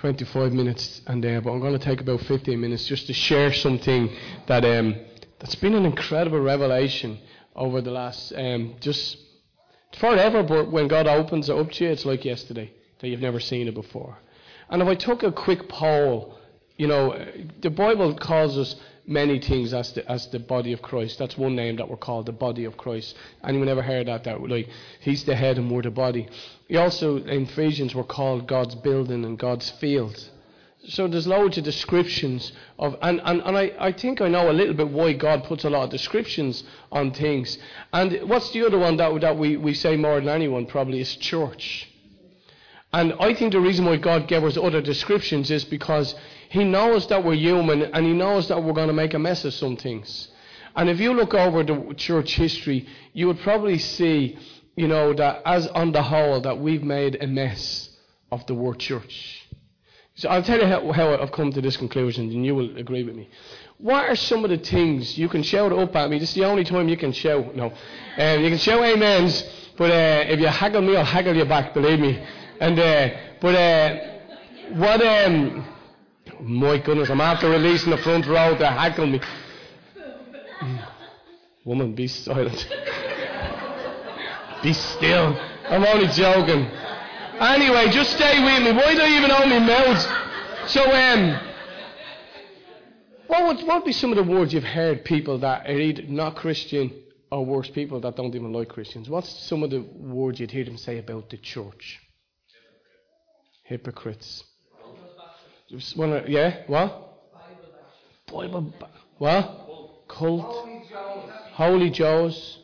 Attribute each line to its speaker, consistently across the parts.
Speaker 1: 25 minutes and there, but I'm going to take about 15 minutes just to share something that um, that's been an incredible revelation over the last um, just forever. But when God opens it up to you, it's like yesterday that you've never seen it before. And if I took a quick poll, you know, the Bible calls us many things as the, as the body of Christ. That's one name that we're called, the body of Christ. Anyone ever heard that? That like He's the head and we're the body. He also in Ephesians we're called God's building and God's field. So there's loads of descriptions of, and, and, and I, I think I know a little bit why God puts a lot of descriptions on things. And what's the other one that, that we, we say more than anyone probably is church. And I think the reason why God gave us other descriptions is because He knows that we're human and He knows that we're going to make a mess of some things. And if you look over the church history, you would probably see, you know, that as on the whole, that we've made a mess of the word church. So I'll tell you how, how I've come to this conclusion, and you will agree with me. What are some of the things you can shout up at me? This is the only time you can shout. No, um, you can shout amens, but uh, if you haggle me, I'll haggle you back. Believe me. And uh, but uh, what? Um, my goodness, I'm after releasing the front row to hackle me. Woman, be silent. be still. I'm only joking. Anyway, just stay with me. Why do I even own my mouth? So, um, what would, what would be some of the words you've heard people that are either not Christian or worse, people that don't even like Christians? What's some of the words you'd hear them say about the church? Hypocrites. Wanna, yeah? What? Bible. What? Cult. Holy Joes.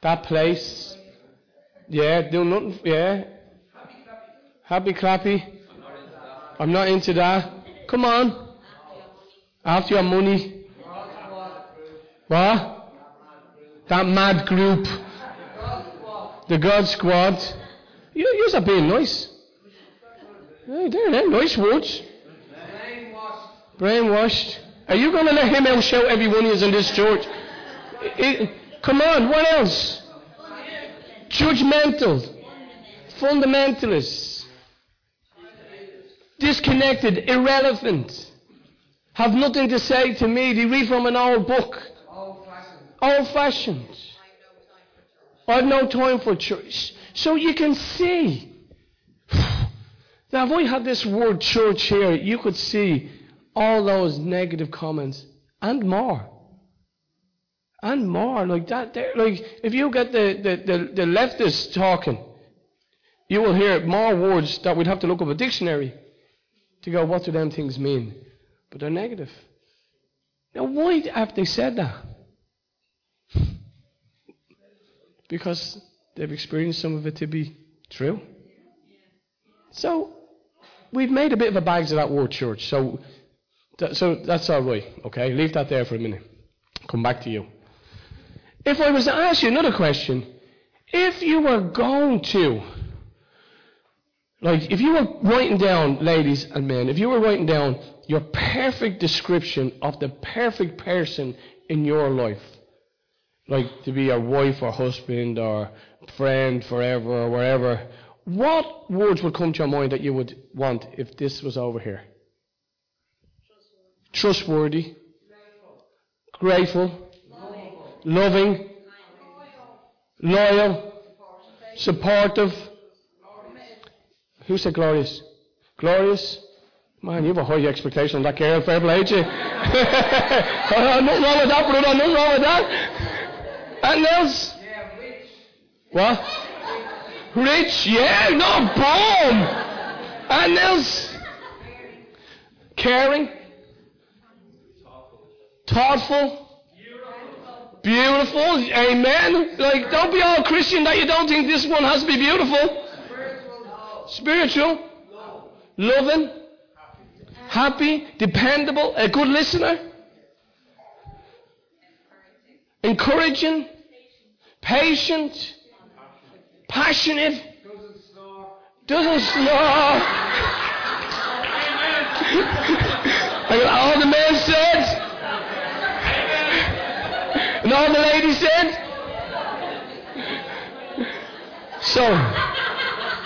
Speaker 1: That place. Yeah, do nothing. Yeah. Happy clappy. I'm not into that. Come on. After your money. What? That mad group. The God Squad. You, you're being nice. Hey, there, there, nice words. Brainwashed. Brainwashed. Are you going to let him out shout every one of you in this church? It, come on, what else? Judgmental. Fundamentalists. Disconnected. Irrelevant. Have nothing to say to me. They read from an old book. Old fashioned. I've no time for church. So you can see. Now, if we had this word church here, you could see all those negative comments and more. And more. Like that. Like, if you get the, the, the, the leftists talking, you will hear more words that we'd have to look up a dictionary to go, what do them things mean? But they're negative. Now, why have they said that? Because they've experienced some of it to be true. So, we've made a bit of a bags of that word church. So, so that's all right. Okay, leave that there for a minute. Come back to you. If I was to ask you another question, if you were going to, like, if you were writing down, ladies and men, if you were writing down your perfect description of the perfect person in your life, like to be your wife or husband or friend forever or wherever, what words would come to your mind that you would want if this was over here? Trustworthy. Grateful. Loving. Loyal. Supportive. Who said glorious? Glorious? Man, you have a high expectation on that girl. Fair play to you. nothing wrong with that, brother. Nothing wrong with that. And else? Yeah, What? Rich, yeah, no, boom. And else? Caring. Thoughtful. Beautiful. Amen. Like, don't be all Christian that you don't think this one has to be beautiful. Spiritual. Loving. Happy. Dependable. A good listener. Encouraging. Patient passionate, doesn't snore. and all the men said, and all the ladies said. So,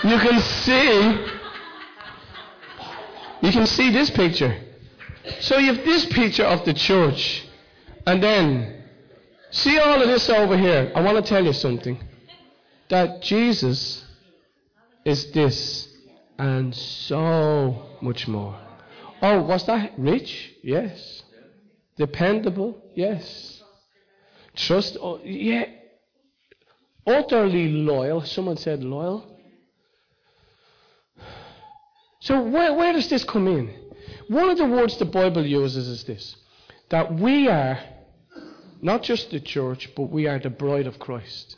Speaker 1: you can see You can see this picture. So you have this picture of the church, and then see all of this over here. I want to tell you something. That Jesus is this and so much more. Oh, was that rich? Yes. Dependable? Yes. Trust? Oh, yeah. Utterly loyal. Someone said loyal. So where, where does this come in? One of the words the Bible uses is this that we are not just the church, but we are the bride of Christ.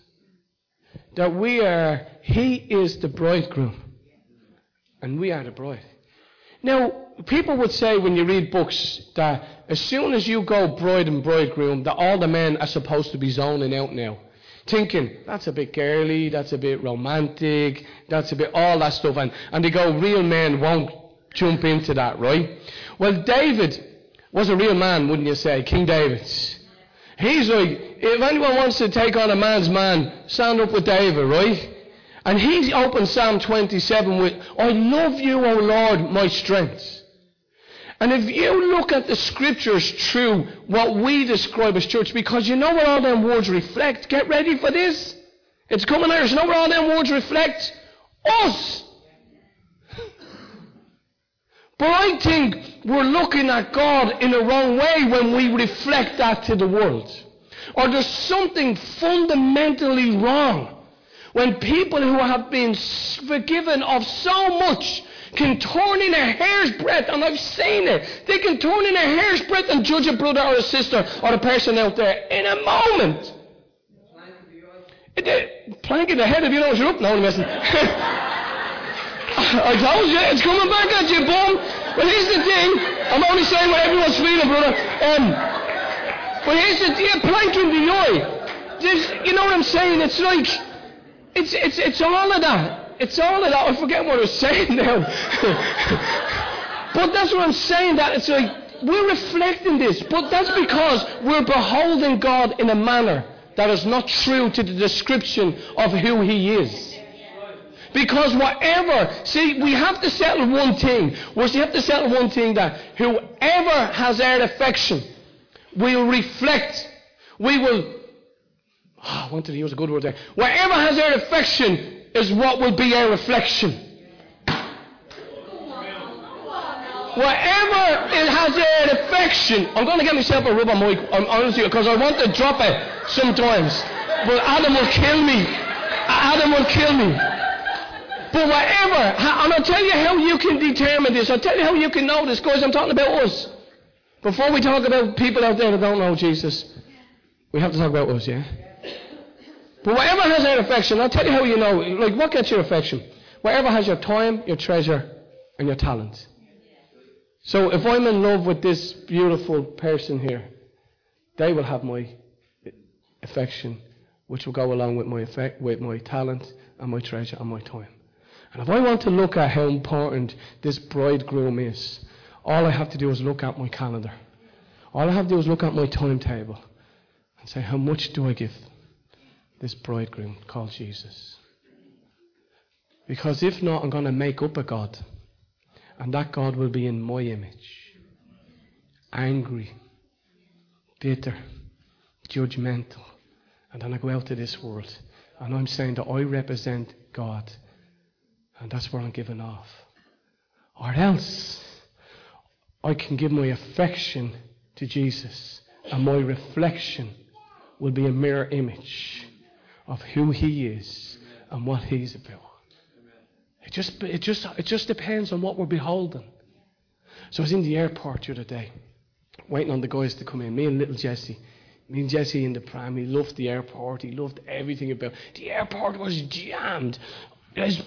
Speaker 1: That we are, He is the bridegroom, and we are the bride. Now, people would say when you read books that as soon as you go bride and bridegroom, that all the men are supposed to be zoning out now. Thinking, that's a bit girly, that's a bit romantic, that's a bit all that stuff. And, and they go, real men won't jump into that, right? Well, David was a real man, wouldn't you say? King David. He's like, if anyone wants to take on a man's man, stand up with David, right? And he opened Psalm 27 with, I love you, O Lord, my strength. And if you look at the scriptures through what we describe as church, because you know what all them words reflect, get ready for this. It's coming out. You know what all them words reflect? Us. But I think we're looking at God in a wrong way when we reflect that to the world. Or there's something fundamentally wrong when people who have been forgiven of so much can turn in a hair's breadth, and I've seen it. They can turn in a hair's breadth and judge a brother or a sister or a person out there in a moment. Plank in the head if you know what you're up now, listen. I told you, it's coming back at you, boom. But here's the thing. I'm only saying what everyone's feeling, brother. Um, but here's the thing. Plank in the eye. There's, you know what I'm saying? It's like, it's, it's, it's all of that. It's all of that. I forget what I was saying now. but that's what I'm saying. That it's like, we're reflecting this. But that's because we're beholding God in a manner that is not true to the description of who He is. Because whatever, see, we have to settle one thing. We have to settle one thing that whoever has our affection will reflect, we will, oh, I wanted to use a good word there. Whatever has our affection is what will be our reflection. Whatever it has our affection, I'm going to get myself a rubber mic, I'm honestly, because I want to drop it sometimes. But Adam will kill me. Adam will kill me. But whatever, I'm going to tell you how you can determine this. I'll tell you how you can know this, guys. I'm talking about us. Before we talk about people out there that don't know Jesus, we have to talk about us, yeah? But whatever has our affection, I'll tell you how you know. Like, what gets your affection? Whatever has your time, your treasure, and your talent. So if I'm in love with this beautiful person here, they will have my affection, which will go along with my effect, with my talent and my treasure and my time. And if I want to look at how important this bridegroom is, all I have to do is look at my calendar. All I have to do is look at my timetable and say, how much do I give this bridegroom called Jesus? Because if not, I'm going to make up a God. And that God will be in my image. Angry, bitter, judgmental. And then I go out to this world. And I'm saying that I represent God and that's where I'm giving off. Or else, I can give my affection to Jesus, and my reflection will be a mirror image of who He is and what He's about. It just, it just, it just depends on what we're beholding. So I was in the airport the other day, waiting on the guys to come in. Me and little Jesse. Me and Jesse in the pram. He loved the airport. He loved everything about it. The airport was jammed. There's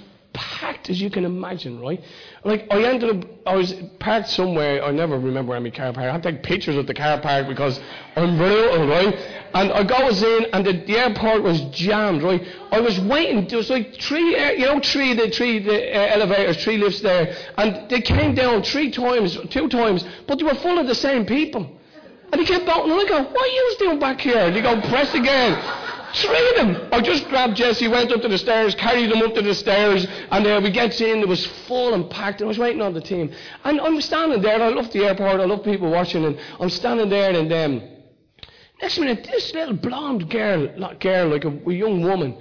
Speaker 1: packed as you can imagine, right? Like, I ended up, I was parked somewhere, I never remember where my car parked. I to take pictures of the car park because I'm brutal, right? And I goes in, and the, the airport was jammed, right? I was waiting, there was like three, you know, three, the three the, uh, elevators, three lifts there, and they came down three times, two times, but they were full of the same people. And he kept bouncing, and I go, what are you doing back here? And he go, press again. Three of them. I just grabbed Jesse, went up to the stairs, carried him up to the stairs, and uh, we get in. It was full and packed, and I was waiting on the team. And I'm standing there. I love the airport. I love people watching, and I'm standing there, and um, next minute, this little blonde girl, not girl, like a, a young woman,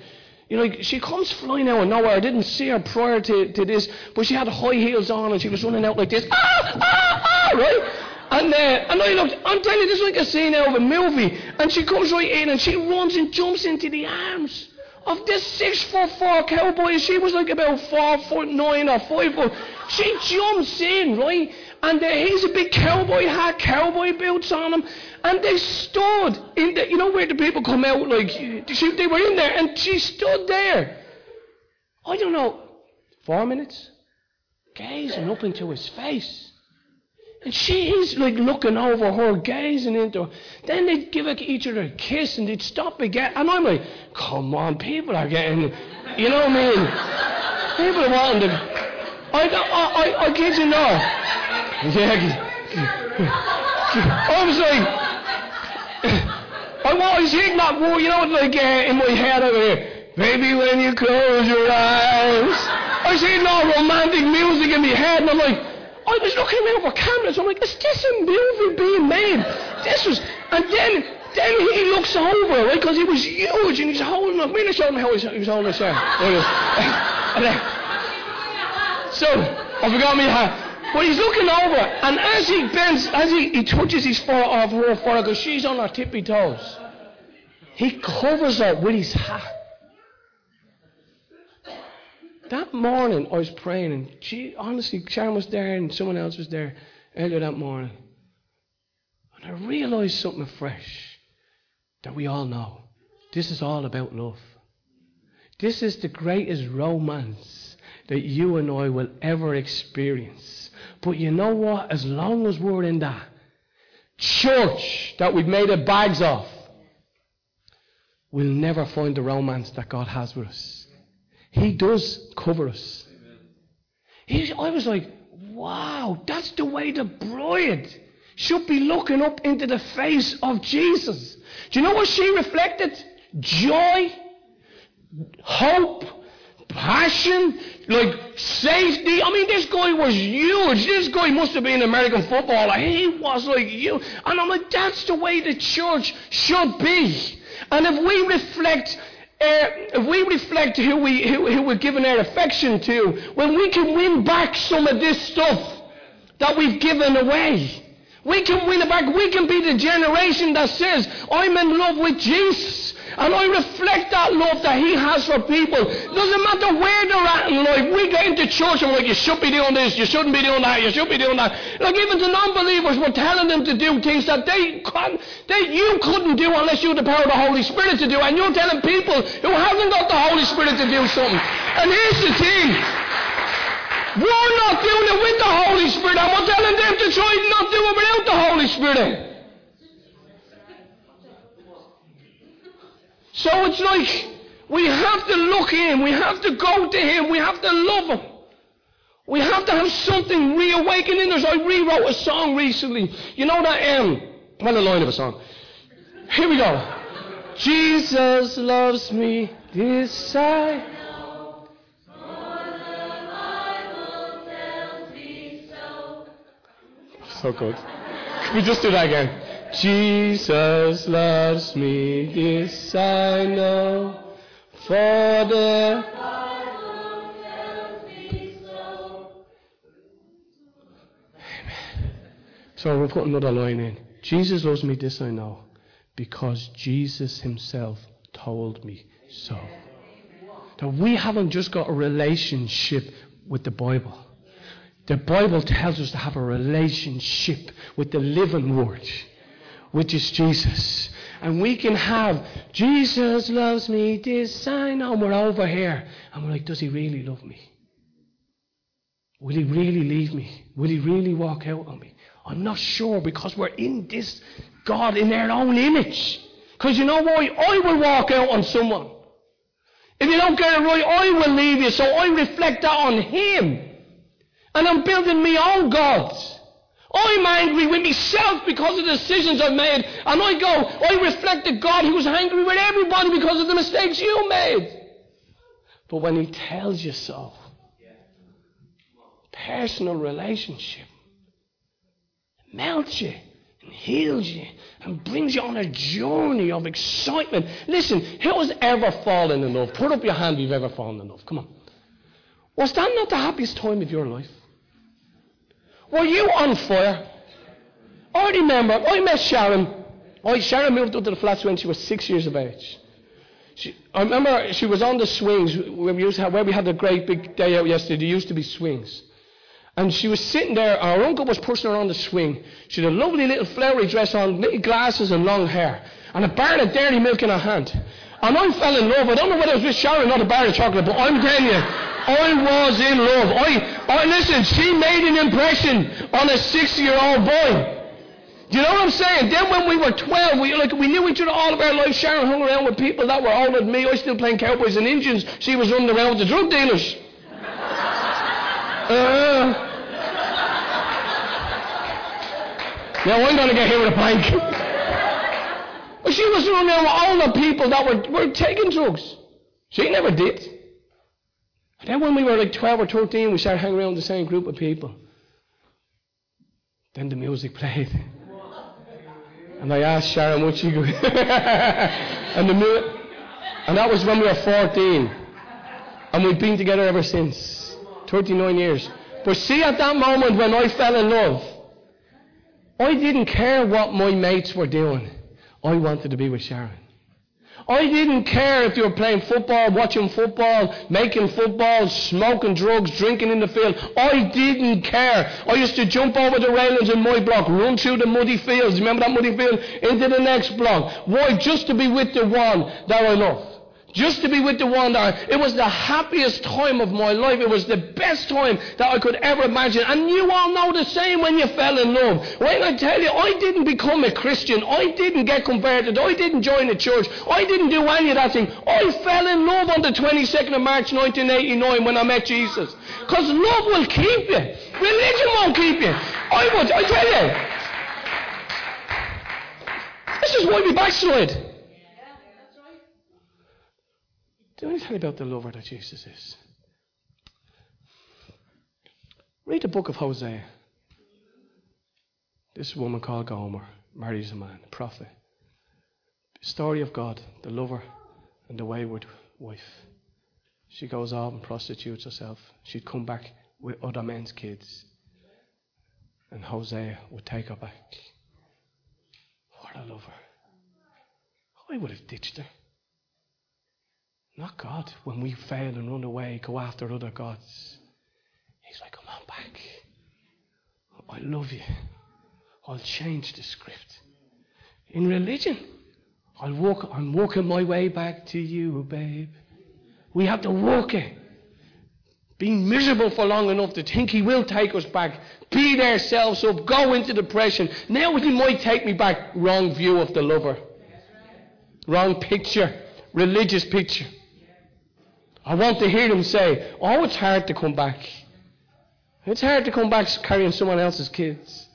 Speaker 1: you know, she comes flying out of nowhere. I didn't see her prior to, to this, but she had high heels on and she was running out like this. Ah, ah, ah, right? And, uh, and I looked, I'm telling you, this is like a scene out of a movie. And she comes right in and she runs and jumps into the arms of this six foot four cowboy. She was like about four foot nine or five foot. She jumps in, right? And uh, he's a big cowboy hat, cowboy boots on him. And they stood in the, you know where the people come out, like, she, they were in there, and she stood there. I don't know, four minutes? Gazing up into his face. And she's like looking over her, gazing into her. Then they'd give each other a kiss and they'd stop again. And I'm like, come on, people are getting, you know what I mean? People are wanting to. I, I, I, I kid you not. Yeah. I was like, I was hitting that word, you know, like uh, in my head over here. Baby, when you close your eyes. I was hitting all romantic music in my head, and I'm like, I was looking over cameras. I'm like, is this a movie being made? This was, and then then he looks over, right? Because he was huge and he's holding up. Maybe show him how he's he was holding arm. so I forgot me hat. But he's looking over, and as he bends, as he, he touches his off uh, her fur, because she's on her tippy toes, he covers her with his hat. That morning I was praying, and she, honestly, Sharon was there and someone else was there earlier that morning. And I realized something fresh that we all know. This is all about love. This is the greatest romance that you and I will ever experience. But you know what? As long as we're in that church that we've made it bags of, we'll never find the romance that God has with us. He does cover us. I was like, wow, that's the way the bride should be looking up into the face of Jesus. Do you know what she reflected? Joy, hope, passion, like safety. I mean, this guy was huge. This guy must have been an American footballer. He was like you. And I'm like, that's the way the church should be. And if we reflect if we reflect who, we, who, who we're giving our affection to, when we can win back some of this stuff that we've given away. We can win it back. We can be the generation that says, I'm in love with Jesus. And I reflect that love that He has for people. Doesn't matter where they're at in life. We get into church and we're like, you should be doing this, you shouldn't be doing that, you should be doing that. Like even to non-believers, we're telling them to do things that they, can't, they you couldn't do unless you had the power of the Holy Spirit to do. And you're telling people who haven't got the Holy Spirit to do something. And here's the thing. We're not doing it with the Holy Spirit, we're telling them to try not do it without the Holy Spirit. So it's like we have to look in, we have to go to Him, we have to love Him. We have to have something reawakening us. I rewrote a song recently. You know that, um, well, a line of a song. Here we go. Jesus loves me, this I know. For the Bible tells me So good. Can we just do that again? Jesus loves me, this I know, for the Amen. So we'll put another line in. Jesus loves me, this I know, because Jesus himself told me so. That we haven't just got a relationship with the Bible. The Bible tells us to have a relationship with the living Word which is Jesus. And we can have, Jesus loves me, this sign, and we're over here. And we're like, does he really love me? Will he really leave me? Will he really walk out on me? I'm not sure because we're in this God in their own image. Because you know why? I will walk out on someone. If you don't get it right, I will leave you. So I reflect that on Him. And I'm building my own gods. I'm angry with myself because of the decisions I've made. And I go, I reflect the God who's angry with everybody because of the mistakes you made. But when He tells you so, personal relationship melts you and heals you and brings you on a journey of excitement. Listen, who has ever fallen in love? Put up your hand if you've ever fallen in love. Come on. Was that not the happiest time of your life? Were you on fire? I remember, I met Sharon. I, Sharon moved up to the flats when she was six years of age. She, I remember she was on the swings where we, have, where we had the great big day out yesterday. There used to be swings. And she was sitting there, our uncle was pushing her on the swing. She had a lovely little flowery dress on, little glasses and long hair, and a bar of dairy milk in her hand. And I fell in love. I don't know whether it was with Sharon, not a bar of chocolate, but I'm telling you, I was in love. I, I listen, she made an impression on a six-year-old boy. Do you know what I'm saying? Then when we were 12, we, like, we knew each other all of our lives. Sharon hung around with people that were older than me. I was still playing cowboys and Indians. She was running around with the drug dealers. Uh, now I'm going to get hit with a plank. Was around all the people that were, were taking drugs. She never did. And then when we were like 12 or 13, we started hanging around the same group of people. Then the music played. And I asked Sharon, what she go? and, the mu- and that was when we were 14. And we've been together ever since. 39 years. But see, at that moment when I fell in love, I didn't care what my mates were doing. I wanted to be with Sharon. I didn't care if you were playing football, watching football, making football, smoking drugs, drinking in the field. I didn't care. I used to jump over the railings in my block, run through the muddy fields. Remember that muddy field? Into the next block. Why? Just to be with the one that I love just to be with the one that it was the happiest time of my life. It was the best time that I could ever imagine. And you all know the same when you fell in love. When I tell you, I didn't become a Christian. I didn't get converted. I didn't join a church. I didn't do any of that thing. I fell in love on the 22nd of March 1989 when I met Jesus. Because love will keep you. Religion won't keep you. I would, I tell you. This is why we backslide. Do me tell you about the lover that Jesus is? Read the book of Hosea. This woman called Gomer marries a man, a prophet. Story of God, the lover and the wayward wife. She goes out and prostitutes herself. She'd come back with other men's kids. And Hosea would take her back. What a lover. I would have ditched her. Not God. When we fail and run away, go after other gods. He's like, come on back. I love you. I'll change the script. In religion, I'll walk, I'm walking my way back to you, babe. We have to walk it. Being miserable for long enough to think he will take us back, beat ourselves up, go into depression. Now he might take me back. Wrong view of the lover. Wrong picture. Religious picture. I want to hear them say, Oh, it's hard to come back. It's hard to come back carrying someone else's kids.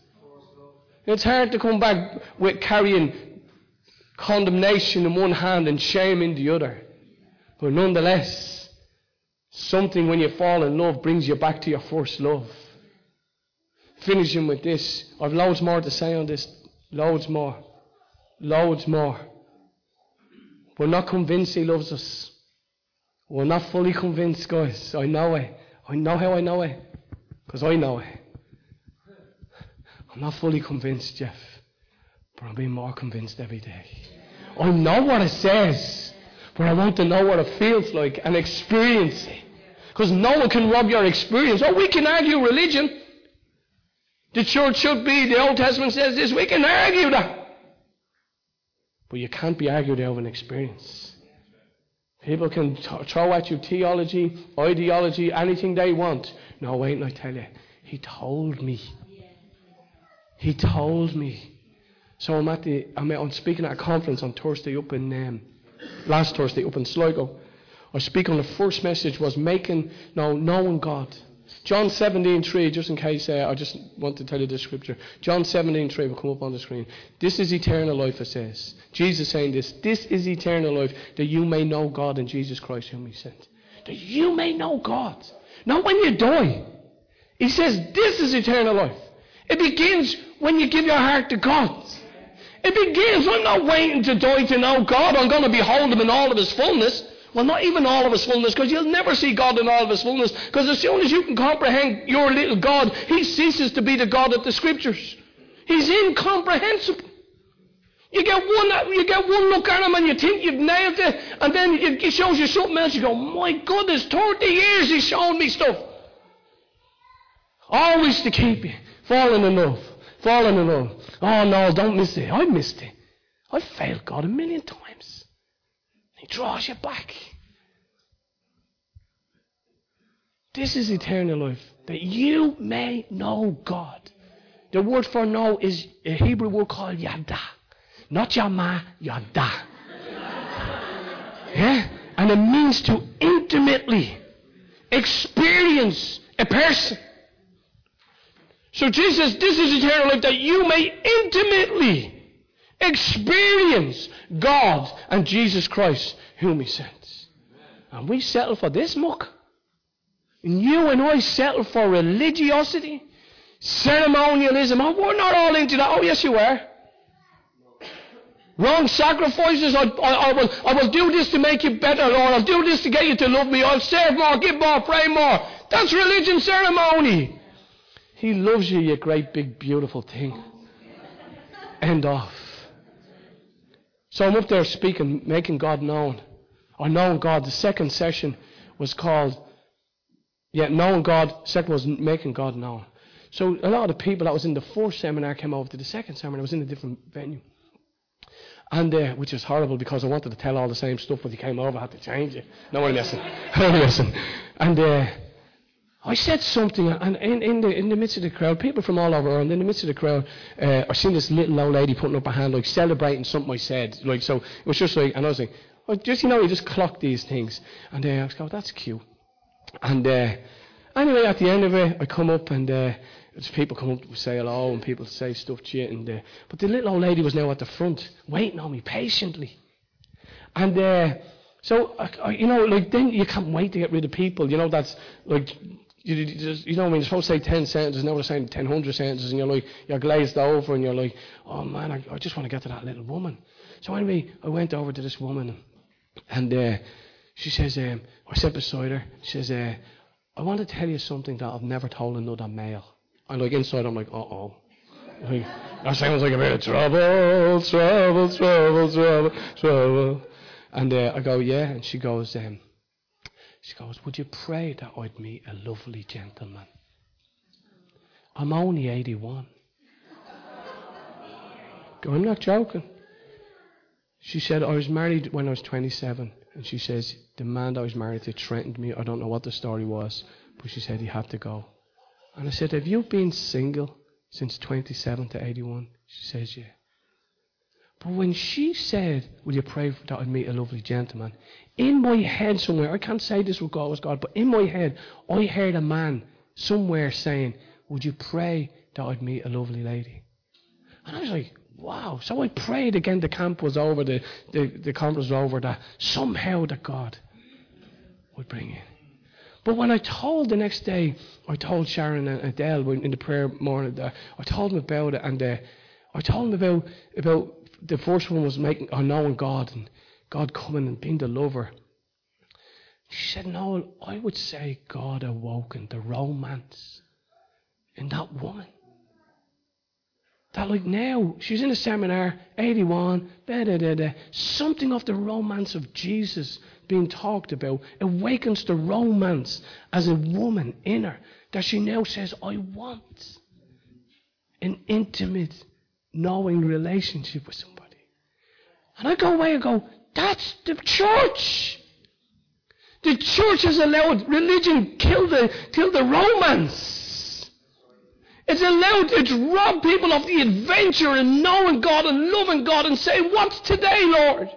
Speaker 1: It's hard to come back with carrying condemnation in one hand and shame in the other. But nonetheless, something when you fall in love brings you back to your first love. Finishing with this. I've loads more to say on this. Loads more. Loads more. We're not convinced he loves us. We're not fully convinced, guys. I know it. I know how I know it. Because I know it. I'm not fully convinced, Jeff. But I'm being more convinced every day. I know what it says. But I want to know what it feels like and experience it. Because no one can rob your experience. Oh, we can argue religion. The church should be, the Old Testament says this. We can argue that. But you can't be argued out of an experience. People can t- throw at you theology, ideology, anything they want. No, wait, I tell you. He told me. He told me. So I'm at the, I'm, I'm speaking at a conference on Thursday up in, um, last Thursday up in Sligo. I speak on the first message was making, no, knowing God. John 17:3, just in case uh, I just want to tell you this scripture. John 17:3 will come up on the screen. This is eternal life, it says. Jesus saying this. This is eternal life, that you may know God and Jesus Christ whom He sent. That you may know God. Not when you die. He says this is eternal life. It begins when you give your heart to God. It begins. I'm not waiting to die to know God. I'm going to behold Him in all of His fullness. Well, not even all of his fullness, because you'll never see God in all of his fullness. Because as soon as you can comprehend your little God, he ceases to be the God of the scriptures. He's incomprehensible. You get one, you get one look at him and you think you've nailed it, and then he shows you something else. You go, my goodness, 30 years he's shown me stuff. Always to keep you falling in love, falling in love. Oh no, don't miss it. I missed it. I failed God a million times. Draws you back. This is eternal life, that you may know God. The word for know is a Hebrew word called yada. Not yama, yada. yeah? And it means to intimately experience a person. So Jesus, this is eternal life, that you may intimately experience God and Jesus Christ, whom He sent. And we settle for this muck. And you and I settle for religiosity, ceremonialism. Oh, we're not all into that. Oh, yes, you were. Wrong sacrifices. I, I, I, will, I will do this to make you better, Lord. I'll do this to get you to love me. I'll serve more, give more, pray more. That's religion ceremony. He loves you, you great, big, beautiful thing. End off. So I'm up there speaking, making God known, or knowing God. The second session was called, yeah, knowing God. Second was making God known. So a lot of the people that was in the first seminar came over to the second seminar. It was in a different venue. And uh, which is horrible because I wanted to tell all the same stuff, but he came over, I had to change it. No one listened. No one listened. And uh, I said something, and in, in, the, in the midst of the crowd, people from all over, and in the midst of the crowd, uh, I seen this little old lady putting up her hand, like celebrating something I said. Like, so it was just like, and I was like, oh, just, you know, you just clock these things. And uh, I was going, that's cute. And uh, anyway, at the end of it, I come up, and uh, people come up to say hello, and people say stuff to you. And, uh, but the little old lady was now at the front, waiting on me patiently. And uh, so, you know, like then you can't wait to get rid of people. You know, that's like you, you, know, what I mean, you're supposed to say 10 sentences, now they're saying 10, 100 sentences, and you're like, you're glazed over, and you're like, oh man, I, I just want to get to that little woman. So anyway, I went over to this woman, and uh, she says, um, I sat beside her, she says, uh, I want to tell you something that I've never told another male. And like inside, I'm like, uh oh. Like, that sounds like a bit of trouble, trouble, trouble, trouble, trouble. And uh, I go, yeah, and she goes, um, she goes, Would you pray that I'd meet a lovely gentleman? I'm only 81. Go, I'm not joking. She said, I was married when I was 27. And she says, The man that I was married to threatened me. I don't know what the story was, but she said he had to go. And I said, Have you been single since 27 to 81? She says, Yeah. But when she said, Will you pray that I'd meet a lovely gentleman? In my head somewhere, I can't say this with God was God, but in my head, I heard a man somewhere saying, Would you pray that I'd meet a lovely lady? And I was like, Wow. So I prayed again, the camp was over, the, the, the conference was over, that somehow that God would bring in. But when I told the next day, I told Sharon and Adele in the prayer morning, that I told them about it, and uh, I told them about about the first one was making or knowing God and God coming and being the lover. She said, No, I would say God awoken the romance in that woman. That like now, she's in a seminar, 81, da da da da. Something of the romance of Jesus being talked about awakens the romance as a woman in her that she now says, I want an intimate knowing relationship with somebody. And I go away and go, that's the church. The church has allowed religion kill the kill the romance. It's allowed it's robbed people of the adventure and knowing God and loving God and saying, What's today, Lord?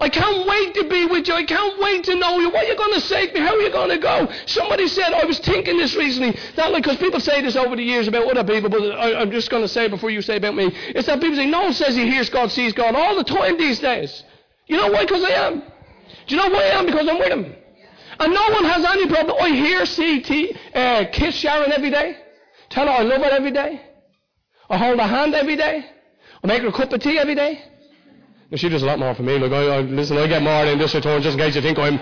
Speaker 1: I can't wait to be with you. I can't wait to know you. What are you going to say to me? How are you going to go? Somebody said, I was thinking this recently, not like, because people say this over the years about other people, but I, am just going to say before you say about me, it's that people say, no one says he hears God, sees God all the time these days. You know why? Because I am. Do you know why I am? Because I'm with him. And no one has any problem. I hear, see, t- uh, kiss Sharon every day. Tell her I love her every day. I hold her hand every day. I make her a cup of tea every day. No, she does a lot more for me. Look, I, I, listen, I get more in this return just in case you think I'm.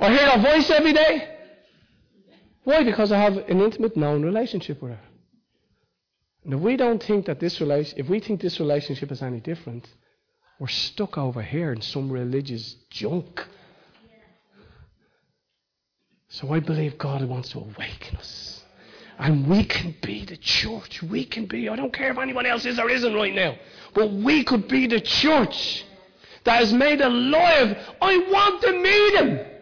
Speaker 1: I hear her voice every day. Why? Because I have an intimate, known relationship with her. And if we don't think that this relation, if we think this relationship is any different, we're stuck over here in some religious junk. So I believe God wants to awaken us. And we can be the church. We can be, I don't care if anyone else is or isn't right now, but we could be the church that is made alive. I want to meet him.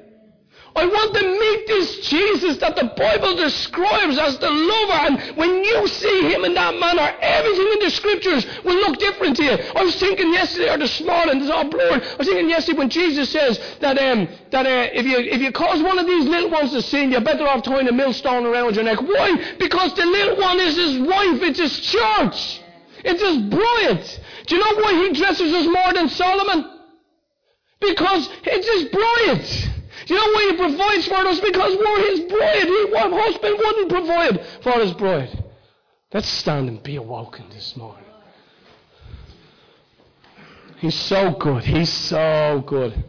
Speaker 1: I want to meet this Jesus that the Bible describes as the lover. And when you see him in that manner, everything in the scriptures will look different to you. I was thinking yesterday or this morning, it's all blurred. I was thinking yesterday when Jesus says that um, that uh, if you if you cause one of these little ones to sin, you're better off tying a millstone around your neck. Why? Because the little one is his wife. It's his church. It's his bride. Do you know why he dresses us more than Solomon? Because it's his bride. You know why he provides for us? Because we're his bride. He, what husband wouldn't provide for his bride? Let's stand and be awoken this morning. He's so good. He's so good.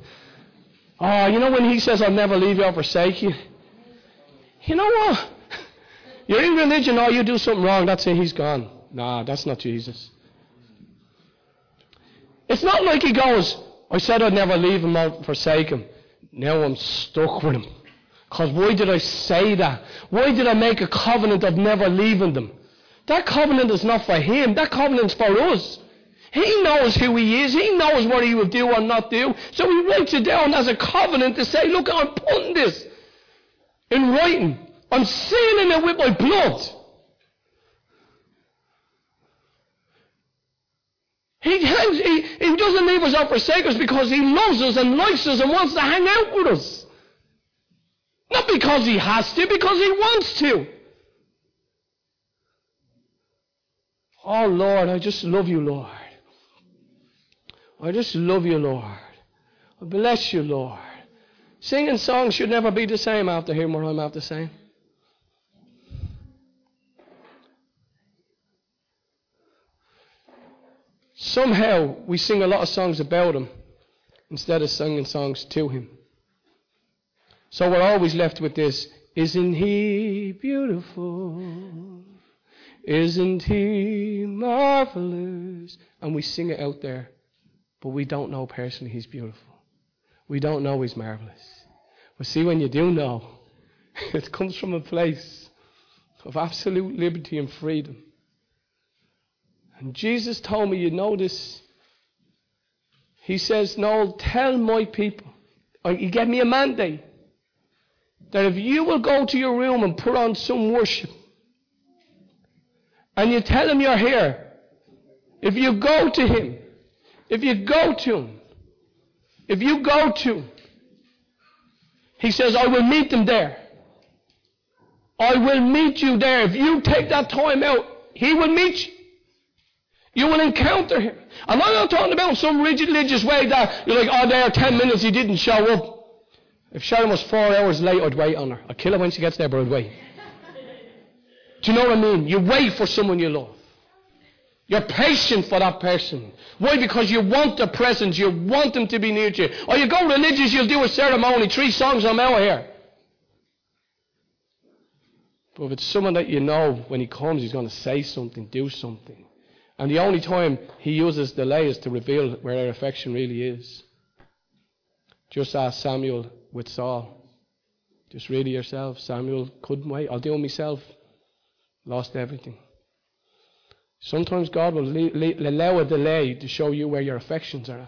Speaker 1: Oh, you know when he says, I'll never leave you or forsake you? You know what? You're in religion, oh, you do something wrong, that's it, he's gone. Nah, that's not Jesus. It's not like he goes, I said I'd never leave him or forsake him. Now I'm stuck with him. Because why did I say that? Why did I make a covenant of never leaving them? That covenant is not for him. That covenant's for us. He knows who he is. He knows what he will do or not do. So he writes it down as a covenant to say, look, I'm putting this in writing. I'm sealing it with my blood. He, he, he doesn't leave us or forsake us because he loves us and likes us and wants to hang out with us. Not because he has to, because he wants to. Oh Lord, I just love you, Lord. I just love you, Lord. I bless you, Lord. Singing songs should never be the same after hearing what I'm after saying. Somehow we sing a lot of songs about him instead of singing songs to him. So we're always left with this Isn't he beautiful? Isn't he marvelous? And we sing it out there, but we don't know personally he's beautiful. We don't know he's marvelous. But see, when you do know, it comes from a place of absolute liberty and freedom. And Jesus told me, you know this. He says, No, tell my people. or He gave me a mandate that if you will go to your room and put on some worship, and you tell him you're here, if you go to him, if you go to him, if you go to him, he says, I will meet them there. I will meet you there. If you take that time out, he will meet you. You will encounter him. I'm not talking about some rigid religious way that you're like, oh, there, 10 minutes, he didn't show up. If Sharon was four hours late, I'd wait on her. I'd kill her when she gets there, but I'd wait. Do you know what I mean? You wait for someone you love. You're patient for that person. Why? Because you want the presence. You want them to be near to you. Or you go religious, you'll do a ceremony. Three songs, I'm out here. But if it's someone that you know, when he comes, he's going to say something, do something. And the only time he uses delay is to reveal where our affection really is. Just ask Samuel with Saul. Just read it yourself. Samuel couldn't wait. I'll do it myself. Lost everything. Sometimes God will le- le- allow a delay to show you where your affections are.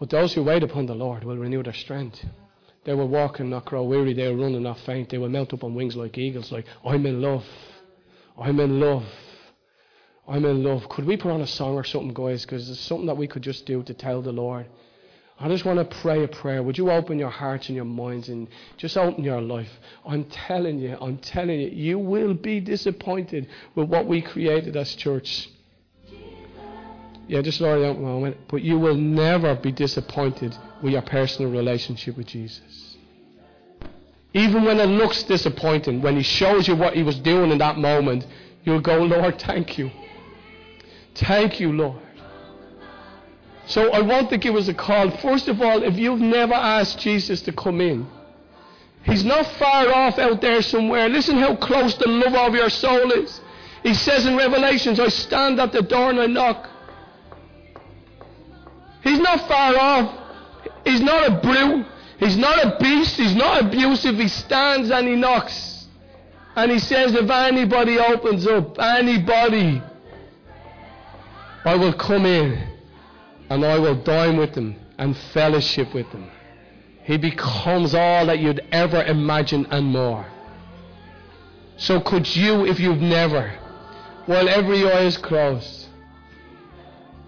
Speaker 1: But those who wait upon the Lord will renew their strength. They will walk and not grow weary. They will run and not faint. They will mount up on wings like eagles, like, I'm in love. I'm in love. I'm in love. Could we put on a song or something, guys? Because it's something that we could just do to tell the Lord. I just want to pray a prayer. Would you open your hearts and your minds and just open your life? I'm telling you, I'm telling you, you will be disappointed with what we created as church. Yeah, just Lord, a moment. But you will never be disappointed with your personal relationship with Jesus. Even when it looks disappointing, when He shows you what He was doing in that moment, you'll go, Lord, thank you. Thank you, Lord. So I want to give us a call. First of all, if you've never asked Jesus to come in, He's not far off out there somewhere. Listen how close the love of your soul is. He says in Revelations, I stand at the door and I knock. He's not far off. He's not a brute. He's not a beast. He's not abusive. He stands and he knocks. And he says, if anybody opens up, anybody, I will come in and I will dine with them and fellowship with them. He becomes all that you'd ever imagine and more. So could you, if you've never, while every eye is closed,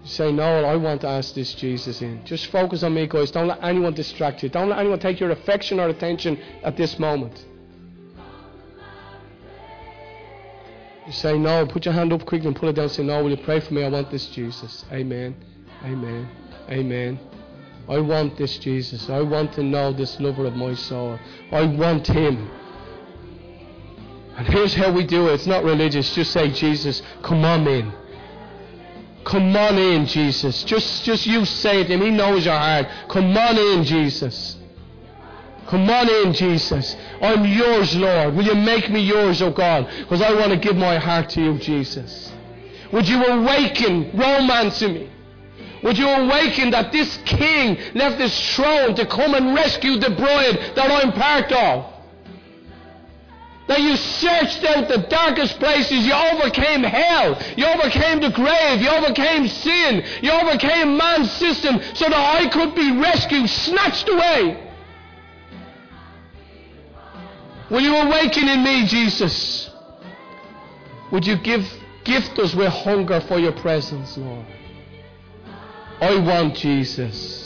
Speaker 1: say, Noel, I want to ask this Jesus in. Just focus on me, guys. Don't let anyone distract you. Don't let anyone take your affection or attention at this moment. You say no, put your hand up quickly and pull it down. Say, Noel, will you pray for me? I want this Jesus. Amen. Amen. Amen. I want this Jesus. I want to know this lover of my soul. I want him. And here's how we do it. It's not religious. Just say, Jesus, come on in. Come on in, Jesus. Just, just you say it to him. He knows your heart. Come on in, Jesus. Come on in, Jesus. I'm yours, Lord. Will you make me yours, oh God? Because I want to give my heart to you, Jesus. Would you awaken romance in me? Would you awaken that this king left his throne to come and rescue the bride that I'm part of? That you searched out the darkest places, you overcame hell, you overcame the grave, you overcame sin, you overcame man's system so that I could be rescued, snatched away. Will you awaken in me, Jesus? Would you give gift us with hunger for your presence, Lord? I want Jesus.